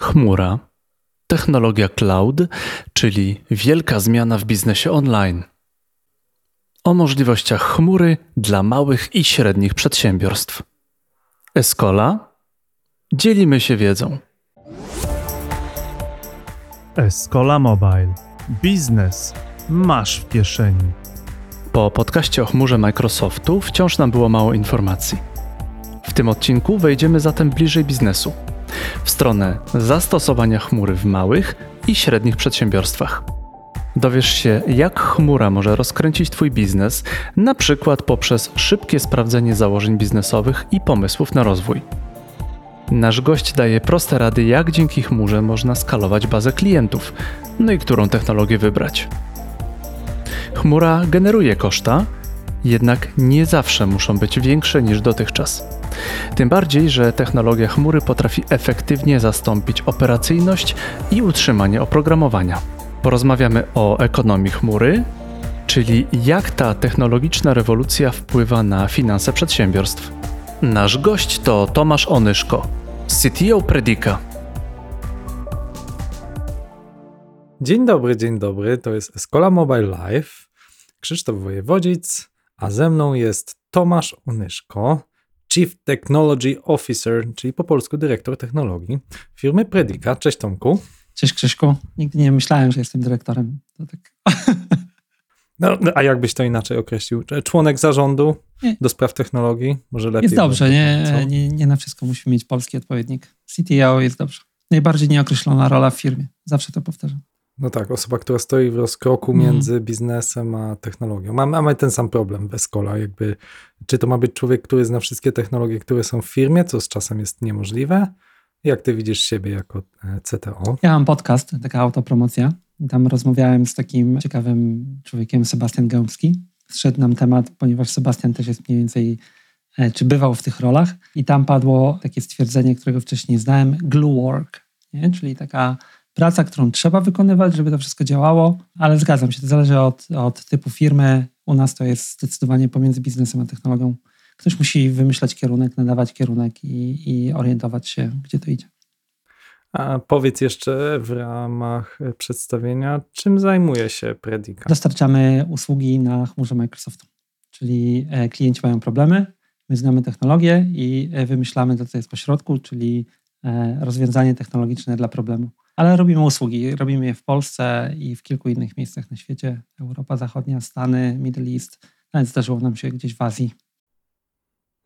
Chmura, technologia cloud, czyli wielka zmiana w biznesie online. O możliwościach chmury dla małych i średnich przedsiębiorstw. Escola dzielimy się wiedzą. Escola Mobile. Biznes masz w kieszeni. Po podcaście o chmurze Microsoftu wciąż nam było mało informacji. W tym odcinku wejdziemy zatem bliżej biznesu w stronę zastosowania chmury w małych i średnich przedsiębiorstwach. Dowiesz się, jak chmura może rozkręcić Twój biznes, na przykład poprzez szybkie sprawdzenie założeń biznesowych i pomysłów na rozwój. Nasz gość daje proste rady, jak dzięki chmurze można skalować bazę klientów, no i którą technologię wybrać. Chmura generuje koszta, jednak nie zawsze muszą być większe niż dotychczas. Tym bardziej, że technologia chmury potrafi efektywnie zastąpić operacyjność i utrzymanie oprogramowania. Porozmawiamy o ekonomii chmury, czyli jak ta technologiczna rewolucja wpływa na finanse przedsiębiorstw. Nasz gość to Tomasz Onyszko, CTO Predika. Dzień dobry, dzień dobry. To jest Escola Mobile Live. Krzysztof Wojewodzic, a ze mną jest Tomasz Onyszko, Chief Technology Officer, czyli po polsku dyrektor technologii firmy Predika. Cześć Tomku. Cześć Krzyszku. Nigdy nie myślałem, że jestem dyrektorem. To tak. No, a jakbyś to inaczej określił? Członek zarządu nie. do spraw technologii? Może lepiej. Jest dobrze, nie, nie, nie na wszystko musimy mieć polski odpowiednik. CTO jest dobrze. Najbardziej nieokreślona rola w firmie. Zawsze to powtarzam. No tak, osoba, która stoi w rozkroku mm. między biznesem a technologią. Mamy, mamy ten sam problem bez kola, jakby czy to ma być człowiek, który zna wszystkie technologie, które są w firmie, co z czasem jest niemożliwe. Jak ty widzisz siebie jako e, CTO? Ja mam podcast, taka autopromocja. Tam rozmawiałem z takim ciekawym człowiekiem, Sebastian Gębski. Zszedł nam temat, ponieważ Sebastian też jest mniej więcej, e, czy bywał w tych rolach. I tam padło takie stwierdzenie, którego wcześniej znałem, glue work, nie? czyli taka praca, którą trzeba wykonywać, żeby to wszystko działało, ale zgadzam się, to zależy od, od typu firmy. U nas to jest zdecydowanie pomiędzy biznesem a technologią. Ktoś musi wymyślać kierunek, nadawać kierunek i, i orientować się, gdzie to idzie. A powiedz jeszcze w ramach przedstawienia, czym zajmuje się Predica? Dostarczamy usługi na chmurze Microsoftu, czyli e, klienci mają problemy, my znamy technologię i e, wymyślamy to, co jest po środku, czyli e, rozwiązanie technologiczne dla problemu ale robimy usługi. Robimy je w Polsce i w kilku innych miejscach na świecie. Europa Zachodnia, Stany, Middle East. Nawet zdarzyło nam się gdzieś w Azji.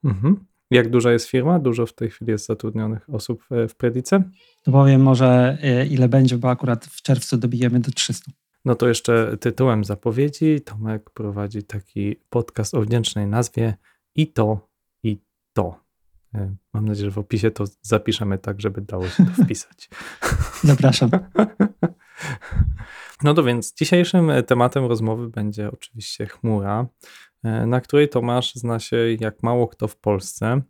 Mhm. Jak duża jest firma? Dużo w tej chwili jest zatrudnionych osób w Predice? To powiem może e, ile będzie, bo akurat w czerwcu dobijemy do 300. No to jeszcze tytułem zapowiedzi. Tomek prowadzi taki podcast o wdzięcznej nazwie i to, i to. E, mam nadzieję, że w opisie to zapiszemy tak, żeby dało się to wpisać. Zapraszam. No to więc dzisiejszym tematem rozmowy będzie oczywiście chmura, e, na której Tomasz zna się jak mało kto w Polsce.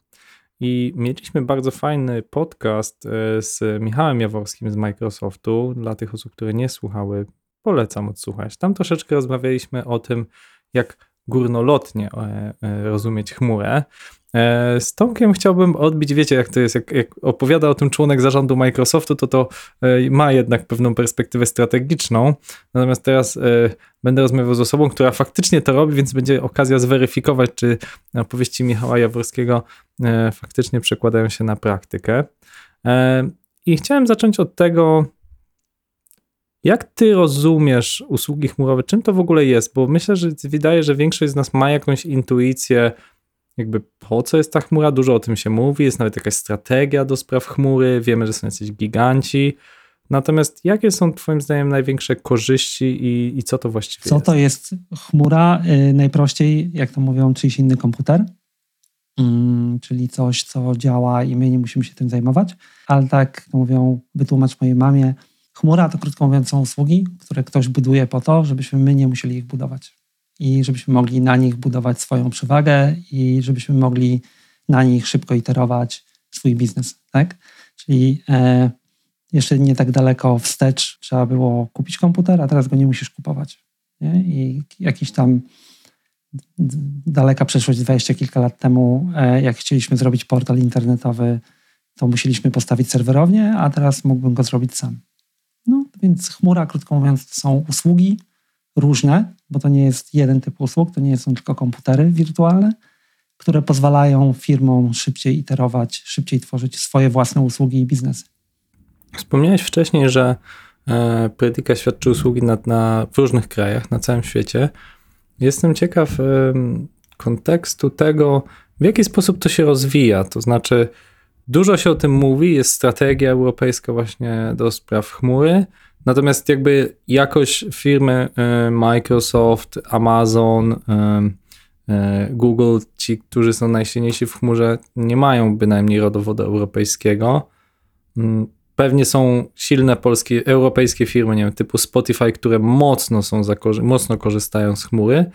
I mieliśmy bardzo fajny podcast e, z Michałem Jaworskim z Microsoftu. Dla tych osób, które nie słuchały, polecam odsłuchać. Tam troszeczkę rozmawialiśmy o tym, jak górnolotnie rozumieć chmurę. E, z Tomkiem chciałbym odbić, wiecie jak to jest, jak, jak, opowiada o tym członek zarządu Microsoftu, to to e, ma jednak pewną perspektywę strategiczną, natomiast teraz e, będę rozmawiał z osobą, która faktycznie to robi, więc będzie okazja zweryfikować, czy opowieści Michała Jaworskiego faktycznie przekładają się na praktykę. I chciałem zacząć od tego, jak ty rozumiesz usługi chmurowe? Czym to w ogóle jest? Bo myślę, że wydaje, że większość z nas ma jakąś intuicję, jakby po co jest ta chmura, dużo o tym się mówi, jest nawet jakaś strategia do spraw chmury, wiemy, że są jacyś giganci. Natomiast jakie są Twoim zdaniem największe korzyści i, i co to właściwie co jest? Co to jest chmura? Yy, najprościej, jak to mówią, czyjś inny komputer, yy, czyli coś, co działa i my nie musimy się tym zajmować. Ale tak to mówią, wytłumacz mojej mamie, chmura to krótko mówiąc są usługi, które ktoś buduje po to, żebyśmy my nie musieli ich budować i żebyśmy mogli na nich budować swoją przewagę i żebyśmy mogli na nich szybko iterować swój biznes. Tak? Czyli e, jeszcze nie tak daleko wstecz trzeba było kupić komputer, a teraz go nie musisz kupować. Nie? I jakiś tam daleka przeszłość, dwadzieścia kilka lat temu, e, jak chcieliśmy zrobić portal internetowy, to musieliśmy postawić serwerownię, a teraz mógłbym go zrobić sam. Więc chmura, krótko mówiąc, to są usługi różne, bo to nie jest jeden typ usług, to nie są tylko komputery wirtualne, które pozwalają firmom szybciej iterować, szybciej tworzyć swoje własne usługi i biznesy. Wspomniałeś wcześniej, że e, Predica świadczy usługi na, na, w różnych krajach, na całym świecie. Jestem ciekaw e, kontekstu tego, w jaki sposób to się rozwija. To znaczy, dużo się o tym mówi, jest strategia europejska właśnie do spraw chmury, natomiast jakby jakoś firmy e, Microsoft, Amazon, e, e, Google, ci, którzy są najsilniejsi w chmurze, nie mają bynajmniej rodowodu europejskiego. Mm, pewnie są silne polskie, europejskie firmy, nie wiem, typu Spotify, które mocno są mocno korzystają z chmury.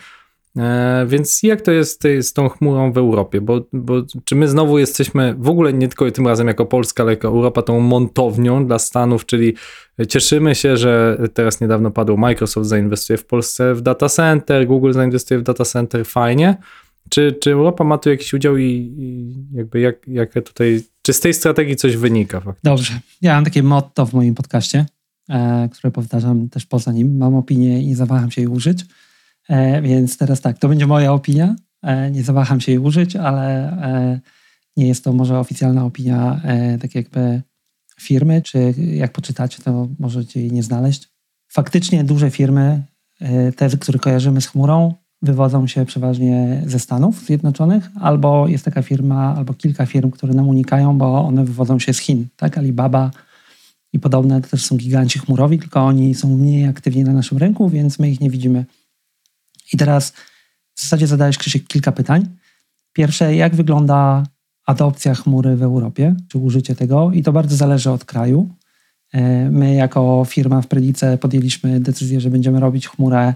E, więc jak to jest z tą chmurą w Europie? Bo, bo czy my znowu jesteśmy w ogóle nie tylko tym razem jako Polska, ale jako Europa tą montownią dla Stanów, czyli cieszymy się, że teraz niedawno padł Microsoft zainwestuje w Polsce w data center, Google zainwestuje w data center, fajnie. Czy, czy Europa ma tu jakiś udział i, i jakby jak, jak tutaj, czy z tej strategii coś wynika? Faktycznie? Dobrze. Ja mam takie motto w moim podcaście, e, które powtarzam też poza nim. Mam opinię i zawaham się jej użyć. E, więc teraz tak, to będzie moja opinia. E, nie zawaham się jej użyć, ale e, nie jest to może oficjalna opinia tak jakby firmy, czy jak poczytacie, to możecie jej nie znaleźć. Faktycznie duże firmy, te, które kojarzymy z chmurą, wywodzą się przeważnie ze Stanów Zjednoczonych, albo jest taka firma, albo kilka firm, które nam unikają, bo one wywodzą się z Chin. Tak? Alibaba i podobne to też są giganci chmurowi, tylko oni są mniej aktywni na naszym rynku, więc my ich nie widzimy. I teraz w zasadzie zadałeś Krzysiek kilka pytań. Pierwsze, jak wygląda adopcja chmury w Europie, czy użycie tego? I to bardzo zależy od kraju. E, my jako firma w Predice podjęliśmy decyzję, że będziemy robić chmurę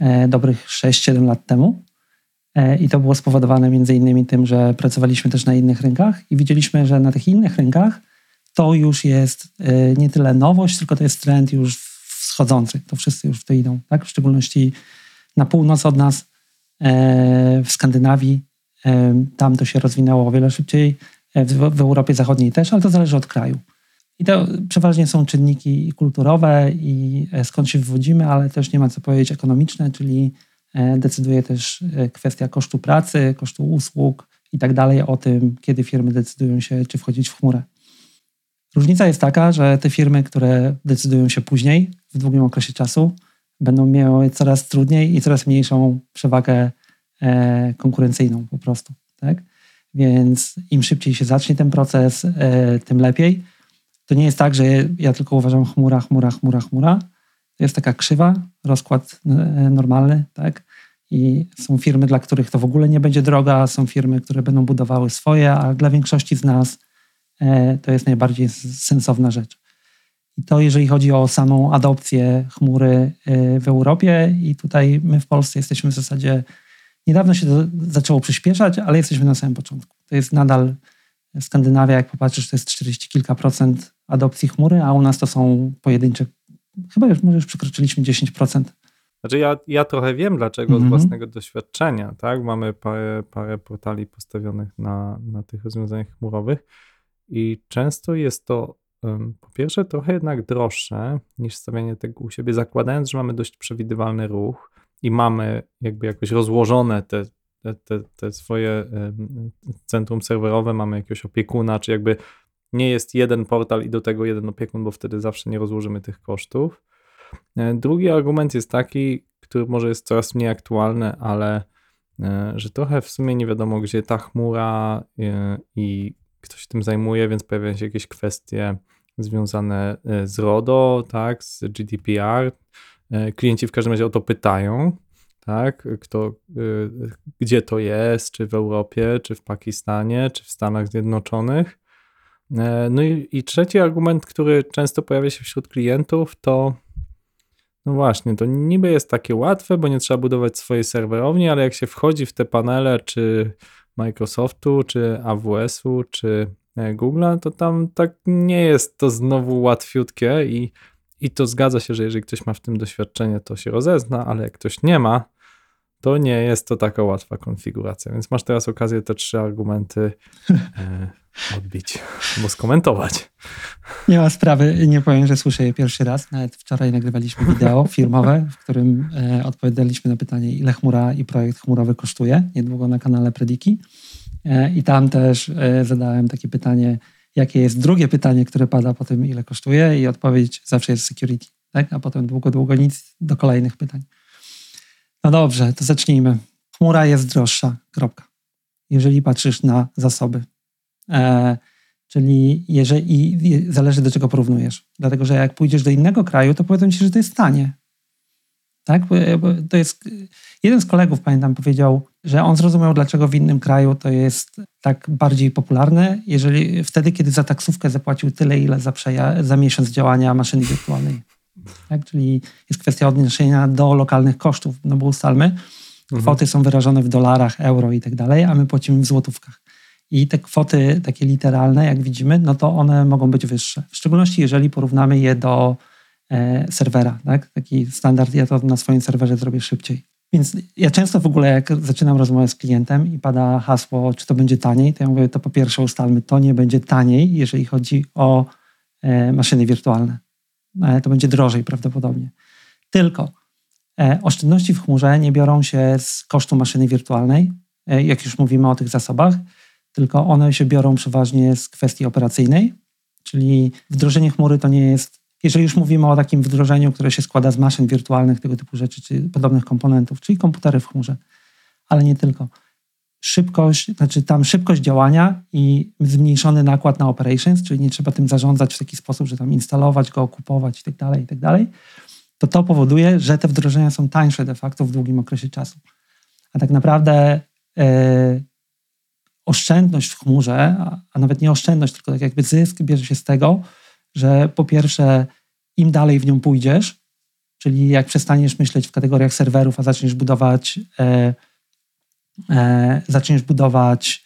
E, dobrych 6-7 lat temu. E, I to było spowodowane między innymi tym, że pracowaliśmy też na innych rynkach i widzieliśmy, że na tych innych rynkach to już jest nie tyle nowość, tylko to jest trend już wschodzący. To wszyscy już w to idą, tak? W szczególności na północ od nas, w Skandynawii. Tam to się rozwinęło o wiele szybciej, w Europie Zachodniej też, ale to zależy od kraju. I to przeważnie są czynniki kulturowe i e, skąd się wywodzimy, ale też nie ma co powiedzieć ekonomiczne, czyli e, decyduje też e, kwestia kosztu pracy, kosztu usług i tak dalej o tym, kiedy firmy decydują się, czy wchodzić w chmurę. Różnica jest taka, że te firmy, które decydują się później, w długim okresie czasu, będą miały coraz trudniej i coraz mniejszą przewagę konkurencyjną po prostu. Tak? Więc im szybciej się zacznie ten proces, tym lepiej. To nie jest tak, że ja tylko uważam chmura, chmura, chmura, chmura. To jest taka krzywa, rozkład e, normalny, tak? I są firmy, dla których to w ogóle nie będzie droga, są firmy, które będą budowały swoje, a dla większości z nas e, to jest najbardziej sensowna rzecz. I to jeżeli chodzi o samą adopcję chmury e, w Europie i tutaj my w Polsce jesteśmy w zasadzie, niedawno się to zaczęło przyspieszać, ale jesteśmy na samym początku. To jest nadal Skandynawia, jak popatrzysz, to jest 40 kilka procent adopcji chmury, a u nas to są pojedyncze, chyba już może już przekroczyliśmy 10%. Znaczy ja, ja trochę wiem dlaczego mm -hmm. z mhm. własnego doświadczenia, tak? Mamy parę, parę portali postawionych na, na tych rozwiązaniach chmurowych i często jest to po pierwsze trochę jednak droższe niż stawianie tego u siebie, zakładając, że mamy dość przewidywalny ruch i mamy jakby jakoś rozłożone te, te, te, swoje um, centrum serwerowe, mamy jakiegoś opiekuna, czy jakby nie jest jeden portal i do tego jeden opiekun, bo wtedy zawsze nie rozłożymy tych kosztów. E, drugi argument jest taki, który może jest coraz mniej aktualny, ale e, że trochę w sumie nie wiadomo, gdzie ta chmura e, i kto się tym zajmuje, więc pojawiają się jakieś kwestie związane z RODO, tak, z GDPR. Klienci w każdym razie o to pytają, tak, kto, gdzie to jest, czy w Europie, czy w Pakistanie, czy w Stanach Zjednoczonych. E, no i, i trzeci argument, który często pojawia się wśród klientów, to no właśnie, to niby jest takie łatwe, bo nie trzeba budować swojej serwerowni, ale jak się wchodzi w te panele, czy Microsoftu, czy AWS-u, czy e, Google'a, to tam tak nie jest to znowu łatwiutkie i, i to zgadza się, że jeżeli ktoś ma w tym doświadczenie, to się rozezna, ale jak ktoś nie ma, to nie jest to taka łatwa konfiguracja. Więc masz teraz okazję te trzy argumenty e, odbić albo skomentować. Nie ma sprawy, nie powiem, że słyszę je pierwszy raz. Nawet wczoraj nagrywaliśmy wideo firmowe, w którym e, odpowiadaliśmy na pytanie, ile chmura i projekt chmurowy kosztuje, niedługo na kanale Prediki. E, I tam też zadałem takie pytanie, jakie jest drugie pytanie, które pada po tym, ile kosztuje i odpowiedź zawsze jest security. Tak? A potem długo, długo nic do kolejnych pytań. No dobrze, to zacznijmy. Chmura jest droższa, kropka. Jeżeli patrzysz na zasoby. E, czyli jeżeli, zależy do czego porównujesz. Dlatego, że jak pójdziesz do innego kraju, to powiedzą ci, że to jest tanie. Tak? To jest, jeden z kolegów, pamiętam, powiedział, że on zrozumiał, dlaczego w innym kraju to jest tak bardziej popularne, jeżeli wtedy, kiedy za taksówkę zapłacił tyle, ile za, przeja- za miesiąc działania maszyny wirtualnej. Tak? Czyli jest kwestia odniesienia do lokalnych kosztów, no bo ustalmy, mhm. kwoty są wyrażone w dolarach, euro i tak dalej, a my płacimy w złotówkach. I te kwoty takie literalne, jak widzimy, no to one mogą być wyższe. W szczególności jeżeli porównamy je do e, serwera. Tak? Taki standard, ja to na swoim serwerze zrobię szybciej. Więc ja często w ogóle, jak zaczynam rozmowę z klientem i pada hasło, czy to będzie taniej, to ja mówię, to po pierwsze ustalmy, to nie będzie taniej, jeżeli chodzi o e, maszyny wirtualne. E, to będzie drożej prawdopodobnie. Tylko e, oszczędności w chmurze nie biorą się z kosztu maszyny wirtualnej, e, jak już mówimy o tych zasobach, tylko one się biorą przeważnie z kwestii operacyjnej, czyli wdrożenie chmury to nie jest, jeżeli już mówimy o takim wdrożeniu, które się składa z maszyn wirtualnych, tego typu rzeczy, czy podobnych komponentów, czyli komputery w chmurze, ale nie tylko. Szybkość, znaczy tam szybkość działania i zmniejszony nakład na operations, czyli nie trzeba tym zarządzać w taki sposób, że tam instalować go, kupować itd., tak itd., tak to to powoduje, że te wdrożenia są tańsze de facto w długim okresie czasu. A tak naprawdę yy, oszczędność w chmurze, a nawet nie oszczędność, tylko tak jakby zysk bierze się z tego, że po pierwsze im dalej w nią pójdziesz, czyli jak przestaniesz myśleć w kategoriach serwerów, a zaczniesz budować, e, e, zaczniesz budować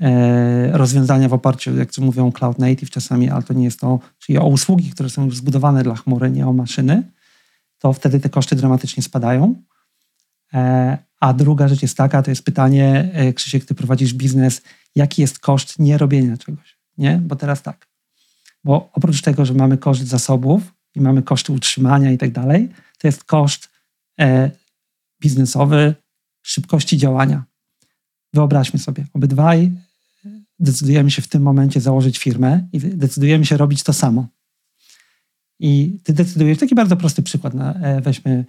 e, rozwiązania w oparciu, jak to mówią cloud native czasami, ale to nie jest to, czyli o usługi, które są już zbudowane dla chmury, nie o maszyny, to wtedy te koszty dramatycznie spadają. E, a druga rzecz jest taka, to jest pytanie, e, Krzysiek, ty prowadzisz biznes, jaki jest koszt nierobienia czegoś, nie? Bo teraz tak, bo oprócz tego, że mamy koszt zasobów i mamy koszty utrzymania i tak dalej, to jest koszt e, biznesowy szybkości działania. Wyobraźmy sobie, obydwaj e, decydujemy się w tym momencie założyć firmę i decydujemy się robić to samo. I ty decydujesz, taki bardzo prosty przykład, e, weźmy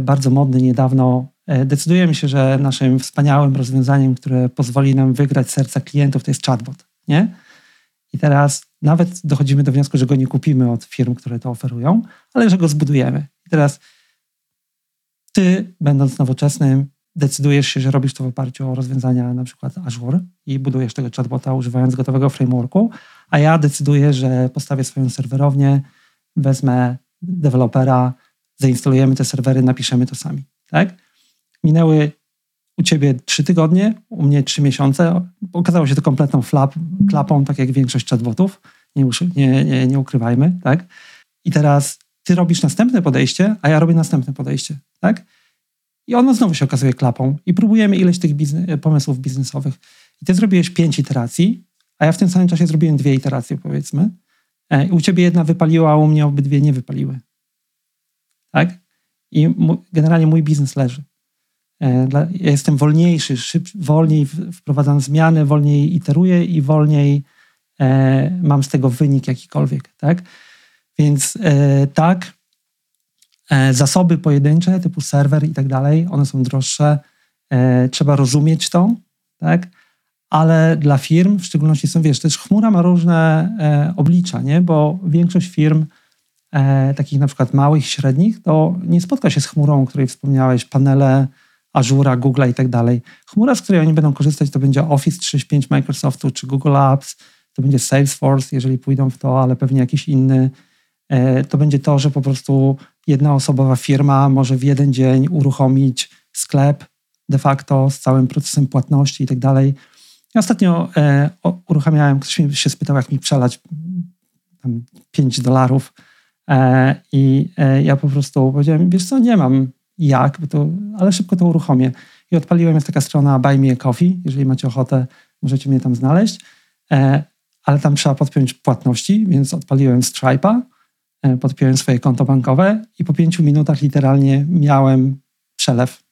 bardzo modny niedawno E, decydujemy się, że naszym wspaniałym rozwiązaniem, które pozwoli nam wygrać serca klientów, to jest chatbot. Nie? I teraz nawet dochodzimy do wniosku, że go nie kupimy od firm, które to oferują, ale że go zbudujemy. I teraz ty, będąc nowoczesnym, decydujesz się, że robisz to w oparciu o rozwiązania na przykład Azure i budujesz tego chatbota używając gotowego frameworku, a ja decyduję, że postawię swoją serwerownię, wezmę dewelopera, zainstalujemy te serwery, napiszemy to sami. Tak? Minęły u ciebie trzy tygodnie, u mnie trzy miesiące. Okazało się to kompletną flap, klapą, tak jak większość chatbotów. Nie, nie, nie, nie ukrywajmy, tak? I teraz ty robisz następne podejście, a ja robię następne podejście, tak? I ono znowu się okazuje klapą i próbujemy ileś tych biznes, pomysłów biznesowych. I ty zrobiłeś pięć iteracji, a ja w tym samym czasie zrobiłem dwie iteracje, powiedzmy. E, I u ciebie jedna wypaliła, a u mnie obydwie nie wypaliły. Tak? I generalnie mój biznes leży. E, ja jestem wolniejszy, szyb, wolniej wprowadzam zmiany, wolniej iteruję i wolniej e, mam z tego wynik jakikolwiek. Tak? Więc e, tak, e, zasoby pojedyncze typu serwer i tak dalej, one są droższe. E, trzeba rozumieć to, tak? ale dla firm, w szczególności są, wiesz, też chmura ma różne e, oblicza, nie? bo większość firm takich na przykład małych, średnich, to nie spotka się z chmurą, o której wspomniałeś, panele, Azura, Google i tak dalej. Chmura, z której oni będą korzystać, to będzie Office 365 Microsoftu czy Google Apps, to będzie Salesforce, jeżeli pójdą w to, ale pewnie jakiś inny. E, to będzie to, że po prostu jedna osobowa firma może w jeden dzień uruchomić sklep de facto z całym procesem płatności i tak dalej. Ja ostatnio e, uruchamiałem, ktoś mnie się spytał, jak mi przelać tam 5 dolarów e, i e, ja po prostu powiedziałem, wiesz co, nie mam jak, to, ale szybko to uruchomię. i odpaliłem, jest taka strona Buy Me a Coffee, jeżeli macie ochotę, możecie mnie tam znaleźć, e, ale tam trzeba podpiąć płatności, więc odpaliłem Stripe'a, podpiąłem swoje konto bankowe i po pięciu minutach literalnie miałem przelew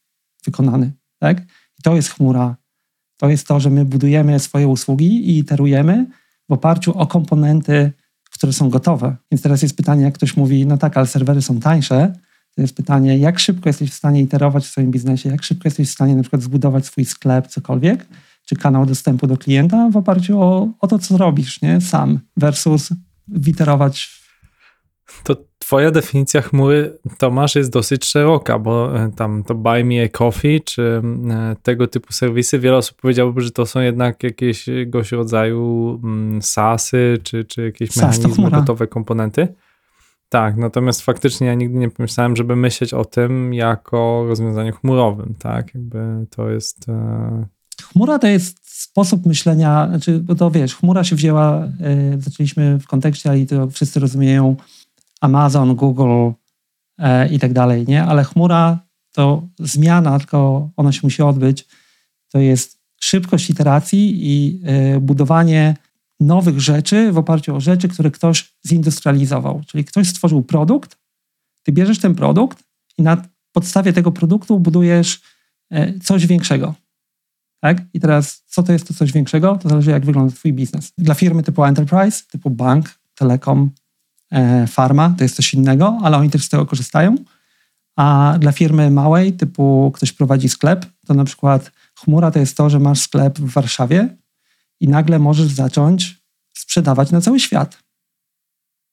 wykonany, tak? I to jest chmura. To jest to, że my budujemy swoje usługi i iterujemy w oparciu o komponenty, które są gotowe. Więc teraz jest pytanie, jak ktoś mówi, no tak, ale serwery są tańsze, to jest pytanie, jak szybko jesteś w stanie iterować w swoim biznesie, jak szybko jesteś w stanie na przykład zbudować swój sklep, cokolwiek, czy kanał dostępu do klienta w oparciu o, o to, co robisz, nie? Sam versus witerować. To twoja definicja chmury, Tomasz, jest dosyć szeroka, bo e, tam to Buy Me a Coffee, czy e, tego typu serwisy, wiele osób powiedziałoby, że to są jednak jakiegoś rodzaju SaaSy, czy, czy jakieś SaaS to mechanizmy, gotowe komponenty. Tak, natomiast faktycznie ja nigdy nie pomyślałem, żeby myśleć o tym jako rozwiązaniu chmurowym, tak? Jakby to jest... E... Chmura to jest sposób myślenia, znaczy, bo to wiesz, chmura się wzięła, y, zaczęliśmy w kontekście, i to wszyscy rozumieją Amazon, Google y, i tak dalej, nie? Ale chmura to zmiana, tylko ona się musi odbyć, to jest szybkość iteracji i y, budowanie nowych rzeczy w oparciu o rzeczy, które ktoś zindustrializował. Czyli ktoś stworzył produkt, ty bierzesz ten produkt i na podstawie tego produktu budujesz e, coś większego. Tak? I teraz, co to jest to coś większego? To zależy, jak wygląda Twój biznes. Dla firmy typu enterprise, typu bank, telekom, e, farma, to jest coś innego, ale oni też z tego korzystają. A dla firmy małej, typu ktoś prowadzi sklep, to na przykład chmura to jest to, że masz sklep w Warszawie i nagle możesz zacząć sprzedawać na cały świat.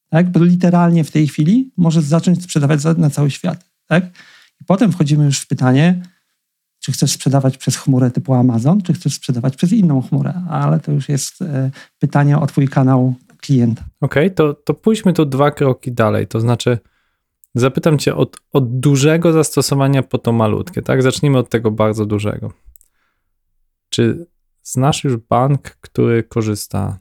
Tak? Bo literalnie w tej chwili możesz zacząć sprzedawać na cały świat. Tak? I potem wchodzimy już w pytanie, czy chcesz sprzedawać przez chmurę typu Amazon, czy chcesz sprzedawać przez inną chmurę, ale to już jest e, pytanie o twój kanał klienta. Okej, okay, to, to pójdźmy tu dwa kroki dalej, to znaczy zapytam cię od, od dużego zastosowania po to malutkie, tak? Zacznijmy od tego bardzo dużego. Czy znasz już bank, który korzysta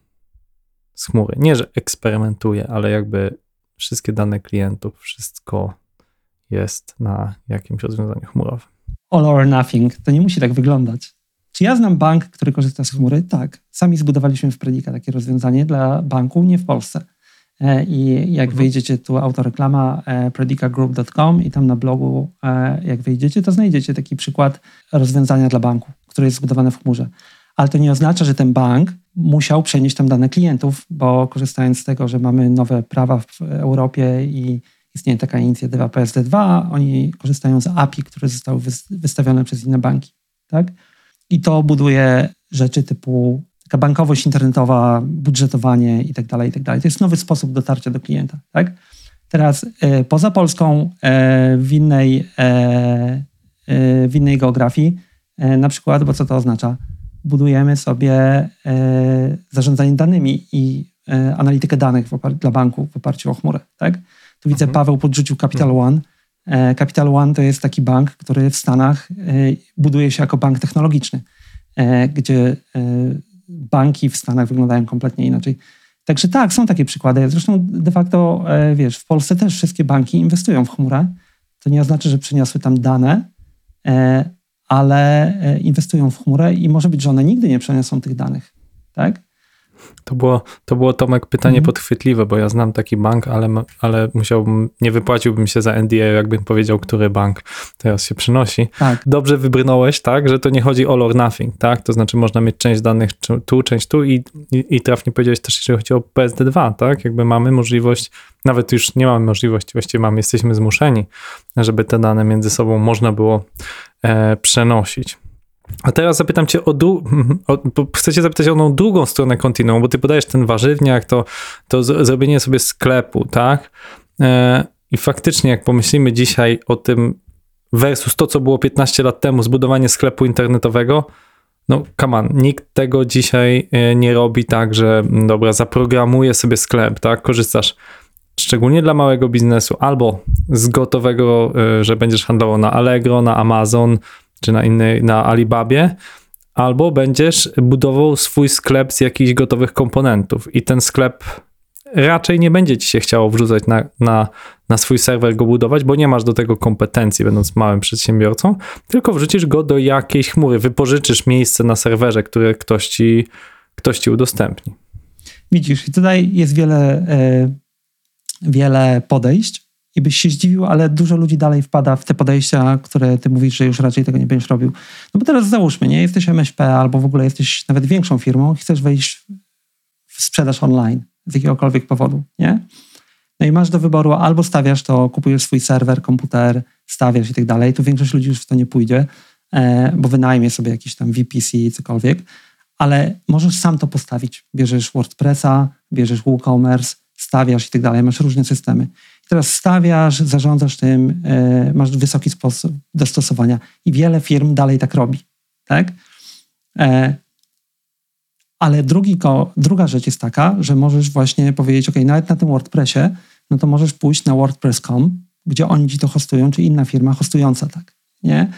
z chmury? Nie, że eksperymentuje, ale jakby wszystkie dane klientów, wszystko jest na jakimś rozwiązaniu chmurowym. All or nothing. To nie musi tak wyglądać. Czy ja znam bank, który korzysta z chmury? Tak. Sami zbudowaliśmy w Predika takie rozwiązanie dla banku, nie w Polsce. E, I jak mhm. wejdziecie tu autoreklama e, predicagroup.com i tam na blogu, e, jak wejdziecie, to znajdziecie taki przykład rozwiązania dla banku, które jest zbudowane w chmurze. Ale to nie oznacza, że ten bank musiał przenieść tam dane klientów, bo korzystając z tego, że mamy nowe prawa w Europie i istnieje taka inicjatywa PSD2, oni korzystają z API, które zostały wystawione przez inne banki. Tak? I to buduje rzeczy typu taka bankowość internetowa, budżetowanie i tak dalej, i tak. To jest nowy sposób dotarcia do klienta. Tak? Teraz e, poza Polską, e, w, innej, e, w innej geografii, na przykład, bo co to oznacza? Budujemy sobie zarządzanie danymi i analitykę danych dla banku w oparciu o chmurę. Tak? Tu widzę, mhm. Paweł podrzucił Capital mhm. One. E, Capital One to jest taki bank, który w Stanach e, buduje się jako bank technologiczny, e, gdzie banki w Stanach wyglądają kompletnie inaczej. Także tak, są takie przykłady. Zresztą de facto, wiesz, w Polsce też wszystkie banki inwestują w chmurę. To nie oznacza, że przeniosły tam dane, ale inwestują w chmurę i może być, że one nigdy nie przeniosą tych danych. Tak? To było, to było Tomek pytanie mhm. podchwytliwe, bo ja znam taki bank, ale, ale musiałbym, nie wypłaciłbym się za NDA, jakbym powiedział, który bank teraz się przynosi. Tak. Dobrze wybrnąłeś, tak, że to nie chodzi all or nothing, tak? To znaczy można mieć część danych tu, część tu i, i, i trafnie powiedziałeś też, jeżeli chodzi o PSD2, tak? Jakby mamy możliwość, nawet już nie mamy możliwości, właściwie mamy, jesteśmy zmuszeni, żeby te dane między sobą można było e, przenosić. A teraz zapytam cię o, dru- o chcę cię zapytać o tą drugą stronę kontinuum, bo ty podajesz ten warzywniak, to, to z- zrobienie sobie sklepu, tak? E, I faktycznie, jak pomyślimy dzisiaj o tym versus to, co było 15 lat temu, zbudowanie sklepu internetowego, no come on, nikt tego dzisiaj e, nie robi tak, że dobra, zaprogramuję sobie sklep, tak? Korzystasz szczególnie dla małego biznesu albo z gotowego, e, że będziesz handlował na Allegro, na Amazon, czy na innej, na Alibabie, albo będziesz budował swój sklep z jakichś gotowych komponentów. I ten sklep raczej nie będzie ci się chciało wrzucać na, na, na swój serwer go budować, bo nie masz do tego kompetencji, będąc małym przedsiębiorcą, tylko wrzucisz go do jakiejś chmury, wypożyczysz miejsce na serwerze, które ktoś ci, ktoś ci udostępni. Widzisz, i tutaj jest wiele, e, wiele podejść i byś się zdziwił, ale dużo ludzi dalej wpada w te podejścia, które ty mówisz, że już raczej tego nie będziesz robił. No bo teraz załóżmy, nie? Jesteś MŚP albo w ogóle jesteś nawet większą firmą chcesz wejść w sprzedaż online z jakiegokolwiek powodu, nie? No i masz do wyboru albo stawiasz to, kupujesz swój serwer, komputer, stawiasz i tak dalej, to większość ludzi już w to nie pójdzie, e, bo wynajmie sobie jakiś tam VPC, cokolwiek, ale możesz sam to postawić. Bierzesz WordPressa, bierzesz WooCommerce, stawiasz i tak dalej, masz różne systemy. Teraz stawiasz, zarządzasz tym, e, masz wysoki sposób dostosowania i wiele firm dalej tak robi, tak? E, ale drugi, druga rzecz jest taka, że możesz właśnie powiedzieć, ok, nawet na tym WordPressie, no to możesz pójść na wordpress.com, gdzie oni ci to hostują, czy inna firma hostująca, tak, nie?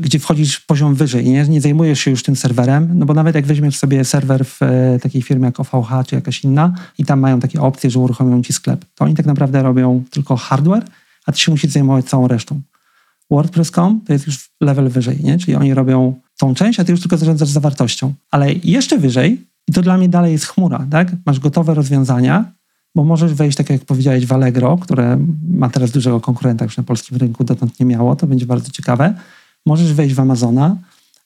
Gdzie wchodzisz poziom wyżej, nie? nie zajmujesz się już tym serwerem, no bo nawet jak weźmiesz sobie serwer w e, takiej firmie jak OVH czy jakaś inna i tam mają takie opcje, że uruchomią ci sklep, to oni tak naprawdę robią tylko hardware, a ty się musisz zajmować całą resztą. WordPress.com to jest już level wyżej, nie? czyli oni robią tą część, a ty już tylko zarządzasz zawartością. Ale jeszcze wyżej, i to dla mnie dalej jest chmura, tak? Masz gotowe rozwiązania, bo możesz wejść, tak jak powiedziałeś, w Allegro, które ma teraz dużego konkurenta już na polskim rynku, dotąd nie miało, to będzie bardzo ciekawe. Możesz wejść w Amazona,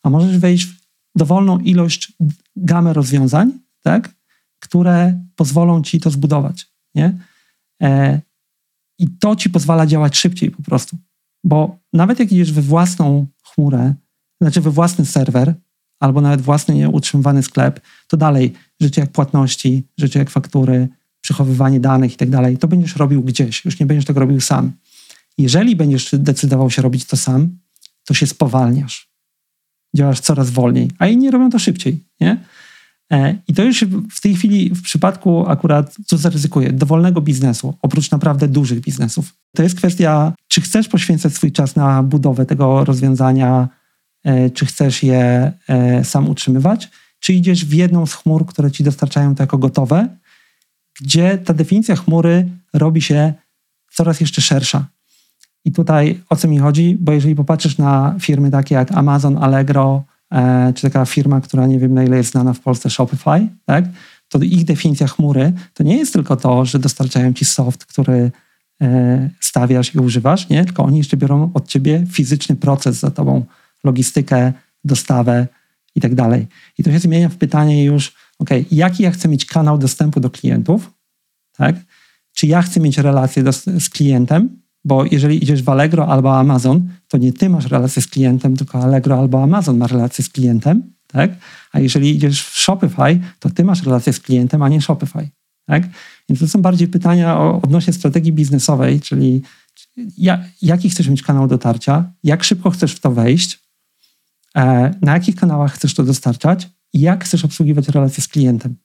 a możesz wejść w dowolną ilość, gamę rozwiązań, tak? które pozwolą ci to zbudować. Nie? E, I to ci pozwala działać szybciej po prostu. Bo nawet jak idziesz we własną chmurę, znaczy we własny serwer, albo nawet własny nieutrzymywany sklep, to dalej rzeczy jak płatności, rzeczy jak faktury, przechowywanie danych i tak dalej, to będziesz robił gdzieś, już nie będziesz tego robił sam. Jeżeli będziesz decydował się robić to sam, to się spowalniasz. Działasz coraz wolniej, a inni robią to szybciej, nie? E, I to już w tej chwili, w przypadku akurat, co zaryzykuję, dowolnego biznesu, oprócz naprawdę dużych biznesów, to jest kwestia, czy chcesz poświęcać swój czas na budowę tego rozwiązania, e, czy chcesz je e, sam utrzymywać, czy idziesz w jedną z chmur, które ci dostarczają to jako gotowe, gdzie ta definicja chmury robi się coraz jeszcze szersza. I tutaj o co mi chodzi? Bo jeżeli popatrzysz na firmy takie jak Amazon, Allegro, e, czy taka firma, która nie wiem na ile jest znana w Polsce, Shopify, tak? to ich definicja chmury to nie jest tylko to, że dostarczają ci soft, który e, stawiasz i używasz, nie? tylko oni jeszcze biorą od ciebie fizyczny proces za tobą, logistykę, dostawę i tak dalej. I to się zmienia w pytanie już, ok, jaki ja chcę mieć kanał dostępu do klientów, tak? Czy ja chcę mieć relację do, z klientem, bo jeżeli idziesz w Allegro albo Amazon, to nie ty masz relację z klientem, tylko Allegro albo Amazon ma relację z klientem, tak? A jeżeli idziesz w Shopify, to ty masz relację z klientem, a nie Shopify, tak? Więc to są bardziej pytania o, odnośnie strategii biznesowej, czyli ja, jaki chcesz mieć kanał dotarcia, jak szybko chcesz w to wejść, e, na jakich kanałach chcesz to dostarczać i jak chcesz obsługiwać relacje z klientem.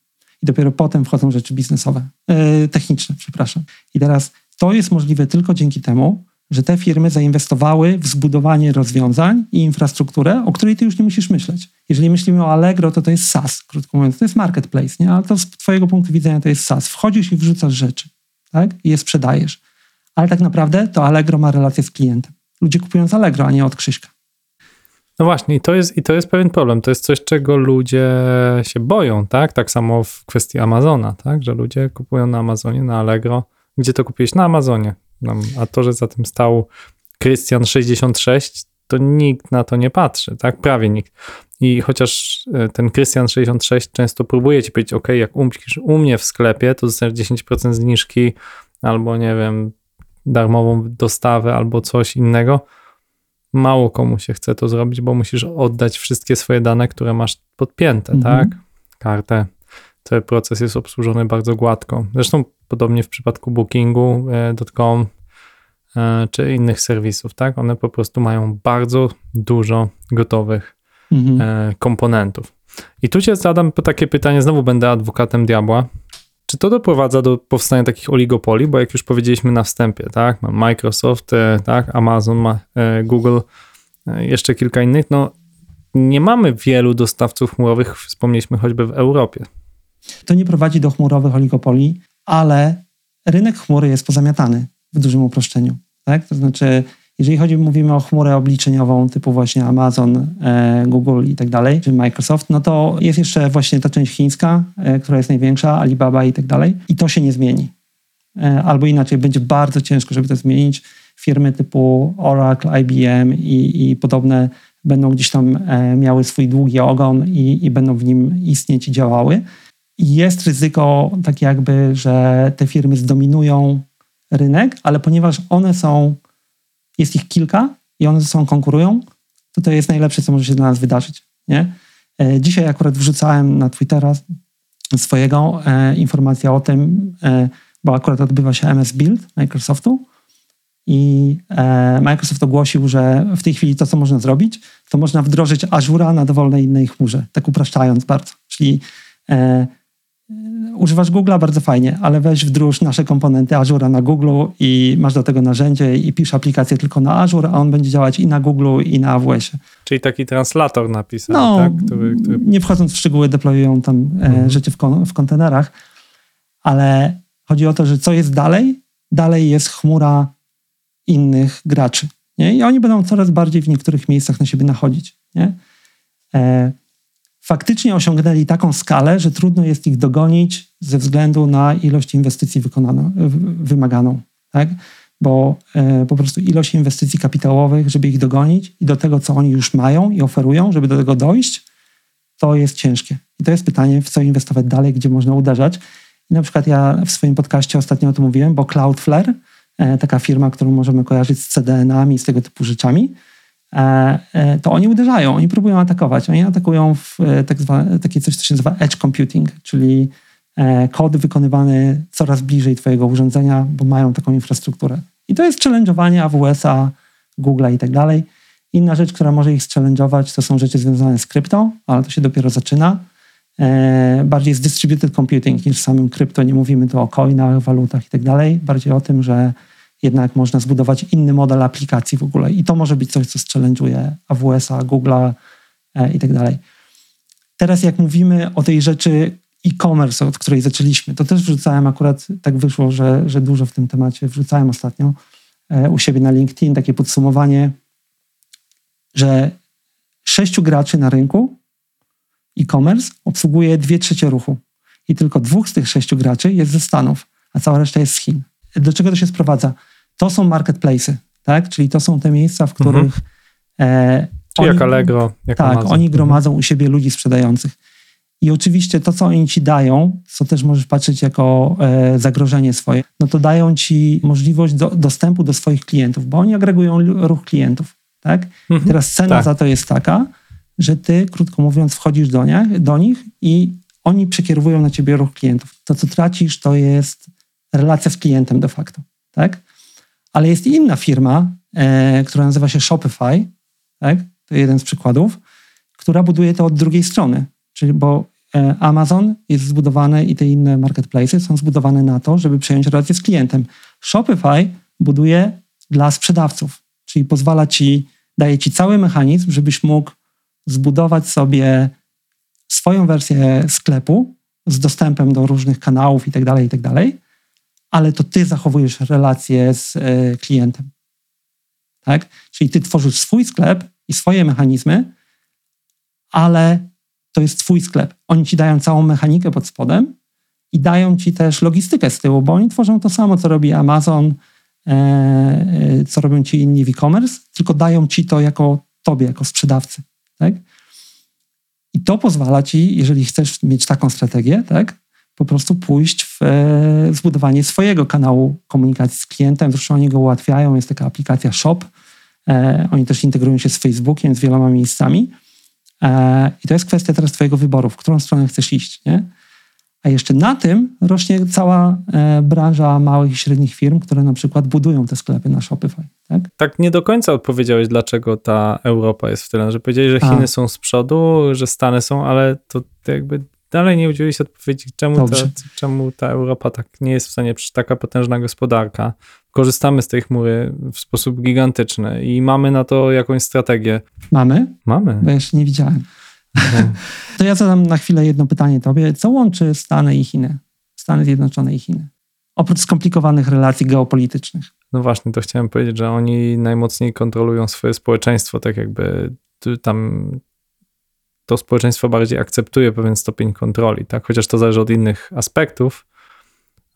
I dopiero potem wchodzą rzeczy biznesowe, e, techniczne, przepraszam. I teraz to jest możliwe tylko dzięki temu, że te firmy zainwestowały w zbudowanie rozwiązań i infrastrukturę, o której ty już nie musisz myśleć. Jeżeli myślimy o Allegro, to to jest SaaS, krótko mówiąc, to jest marketplace, nie? ale to z twojego punktu widzenia to jest SaaS. Wchodzisz i wrzucasz rzeczy tak? i je sprzedajesz. Ale tak naprawdę to Allegro ma relację z klientem. Ludzie kupują z Allegro, a nie od Krzyśka. No właśnie, i to, jest, i to jest pewien problem. To jest coś, czego ludzie się boją, tak? Tak samo w kwestii Amazona, tak? Że ludzie kupują na Amazonie, na Allegro, gdzie to kupiłeś? Na Amazonie. A to, że za tym stał Christian66, to nikt na to nie patrzy, tak? Prawie nikt. I chociaż e, ten Christian66 często próbuje ci powiedzieć, ok, jak umkniesz u mnie w sklepie, to dostaniesz 10% zniżki albo, nie wiem, darmową dostawę albo coś innego. Mało komu się chce to zrobić, bo musisz oddać wszystkie swoje dane, które masz podpięte, mhm. tak? Kartę. Ten proces jest obsłużony bardzo gładko. Zresztą podobnie w przypadku Bookingu.com e, czy innych serwisów, tak? One po prostu mają bardzo dużo gotowych mhm. E, komponentów. I tu cię zadam takie pytanie, znowu będę adwokatem diabła. Czy to doprowadza do powstania takich oligopoli? Bo jak już powiedzieliśmy na wstępie, tak? Microsoft, e, tak? Amazon, ma Google, jeszcze kilka innych. No, nie mamy wielu dostawców chmurowych, wspomnieliśmy choćby w Europie. To nie prowadzi do chmurowych oligopoli, ale rynek chmury jest pozamiatany w dużym uproszczeniu. Tak? To znaczy, jeżeli chodzi, mówimy o chmurę obliczeniową typu właśnie Amazon, e, Google i tak dalej, czy Microsoft, no to jest jeszcze właśnie ta część chińska, e, która jest największa, Alibaba i tak dalej. I to się nie zmieni. E, albo inaczej, będzie bardzo ciężko, żeby to zmienić. Firmy typu Oracle, IBM i, i podobne będą gdzieś tam e, miały swój długi ogon i, i będą w nim istnieć i działały. Jest ryzyko takie jakby, że te firmy zdominują rynek, ale ponieważ one są, jest ich kilka i one ze sobą konkurują, to to jest najlepsze, co może się dla nas wydarzyć. Nie? E, dzisiaj akurat wrzucałem na Twittera swojego e, informację o tym, e, bo akurat odbywa się MS Build Microsoftu i e, Microsoft ogłosił, że w tej chwili to, co można zrobić, to można wdrożyć Azura na dowolnej innej chmurze, tak upraszczając bardzo. Czyli e, używasz Google'a bardzo fajnie, ale weź wdróż nasze komponenty Azure na Google i masz do tego narzędzie i pisz aplikację tylko na Azure, a on będzie działać i na Google i na AWS-ie. Czyli taki translator napisany, No, tak? Który, który... nie wchodząc w szczegóły, deployują tam e, Mhm. rzeczy w, kon, w kontenerach, ale chodzi o to, że co jest dalej? Dalej jest chmura innych graczy. Nie? I oni będą coraz bardziej w niektórych miejscach na siebie nachodzić. Nie? E, faktycznie osiągnęli taką skalę, że trudno jest ich dogonić ze względu na ilość inwestycji wymaganą. Tak? Bo e, po prostu ilość inwestycji kapitałowych, żeby ich dogonić i do tego, co oni już mają i oferują, żeby do tego dojść, to jest ciężkie. I to jest pytanie, w co inwestować dalej, gdzie można uderzać. I na przykład ja w swoim podcaście ostatnio o tym mówiłem, bo Cloudflare, e, taka firma, którą możemy kojarzyć z CDN-ami, z tego typu rzeczami, to oni uderzają, oni próbują atakować. Oni atakują w e, tak zwane, takie coś, co się nazywa edge computing, czyli e, kod wykonywany coraz bliżej twojego urządzenia, bo mają taką infrastrukturę. I to jest challenge'owanie AWS-a, Google'a i tak dalej. Inna rzecz, która może ich challenge'ować, to są rzeczy związane z krypto, ale to się dopiero zaczyna. E, bardziej z distributed computing niż samym krypto. Nie mówimy tu o coinach, walutach i tak dalej. Bardziej o tym, że jednak można zbudować inny model aplikacji w ogóle. I to może być coś, co challenge'uje AWS-a, Google'a e, i tak dalej. Teraz jak mówimy o tej rzeczy e-commerce, od której zaczęliśmy, to też wrzucałem akurat, tak wyszło, że, że dużo w tym temacie wrzucałem ostatnio e, u siebie na LinkedIn, takie podsumowanie, że sześciu graczy na rynku e-commerce obsługuje dwie trzecie ruchu. I tylko dwóch z tych sześciu graczy jest ze Stanów, a cała reszta jest z Chin. Do czego to się sprowadza? To są marketplace'y, tak? Czyli to są te miejsca, w których e, Czy jak oni- Allegro, jak tak, Amazon. oni gromadzą u siebie ludzi sprzedających. I oczywiście to, co oni ci dają, co też możesz patrzeć jako e, zagrożenie swoje, no to dają ci możliwość do, dostępu do swoich klientów, bo oni agregują ruch klientów. Tak? Mhm. teraz cena Tak. za to jest taka, że ty, krótko mówiąc, wchodzisz do, nie, do nich i oni przekierowują na ciebie ruch klientów. To, co tracisz, to jest relacja z klientem de facto. Tak? Ale jest inna firma, e, która nazywa się Shopify, tak? to jeden z przykładów, która buduje to od drugiej strony. Czyli bo e, Amazon jest zbudowany i te inne marketplaces są zbudowane na to, żeby przejąć relację z klientem. Shopify buduje dla sprzedawców, czyli pozwala ci, daje ci cały mechanizm, żebyś mógł zbudować sobie swoją wersję sklepu z dostępem do różnych kanałów i tak dalej, i tak dalej, ale to ty zachowujesz relację z e, klientem. Tak? Czyli ty tworzysz swój sklep i swoje mechanizmy, ale to jest twój sklep. Oni ci dają całą mechanikę pod spodem i dają ci też logistykę z tyłu, bo oni tworzą to samo, co robi Amazon, e, e, co robią ci inni w e-commerce, tylko dają ci to jako tobie, jako sprzedawcy. Tak? I to pozwala ci, jeżeli chcesz mieć taką strategię, tak, po prostu pójść w e, zbudowanie swojego kanału komunikacji z klientem. Zresztą oni go ułatwiają. Jest taka aplikacja Shop. E, oni też integrują się z Facebookiem, z wieloma miejscami. E, I to jest kwestia teraz twojego wyboru, w którą stronę chcesz iść. Nie? A jeszcze na tym rośnie cała branża małych i średnich firm, które na przykład budują te sklepy na Shopify. Tak? Tak nie do końca odpowiedziałeś, dlaczego ta Europa jest w tyle. Że powiedzieli, że A. Chiny są z przodu, że Stany są, ale to jakby dalej nie udzieliłeś odpowiedzi, czemu ta, czemu ta Europa tak nie jest w stanie, przecież taka potężna gospodarka. Korzystamy z tej chmury w sposób gigantyczny i mamy na to jakąś strategię. Mamy, Mamy. bo jeszcze nie widziałem. To ja zadam na chwilę jedno pytanie tobie. Co łączy Stany i Chiny? Stany Zjednoczone i Chiny? Oprócz skomplikowanych relacji geopolitycznych. No właśnie, to chciałem powiedzieć, że oni najmocniej kontrolują swoje społeczeństwo, tak jakby tam to społeczeństwo bardziej akceptuje pewien stopień kontroli, tak? Chociaż to zależy od innych aspektów.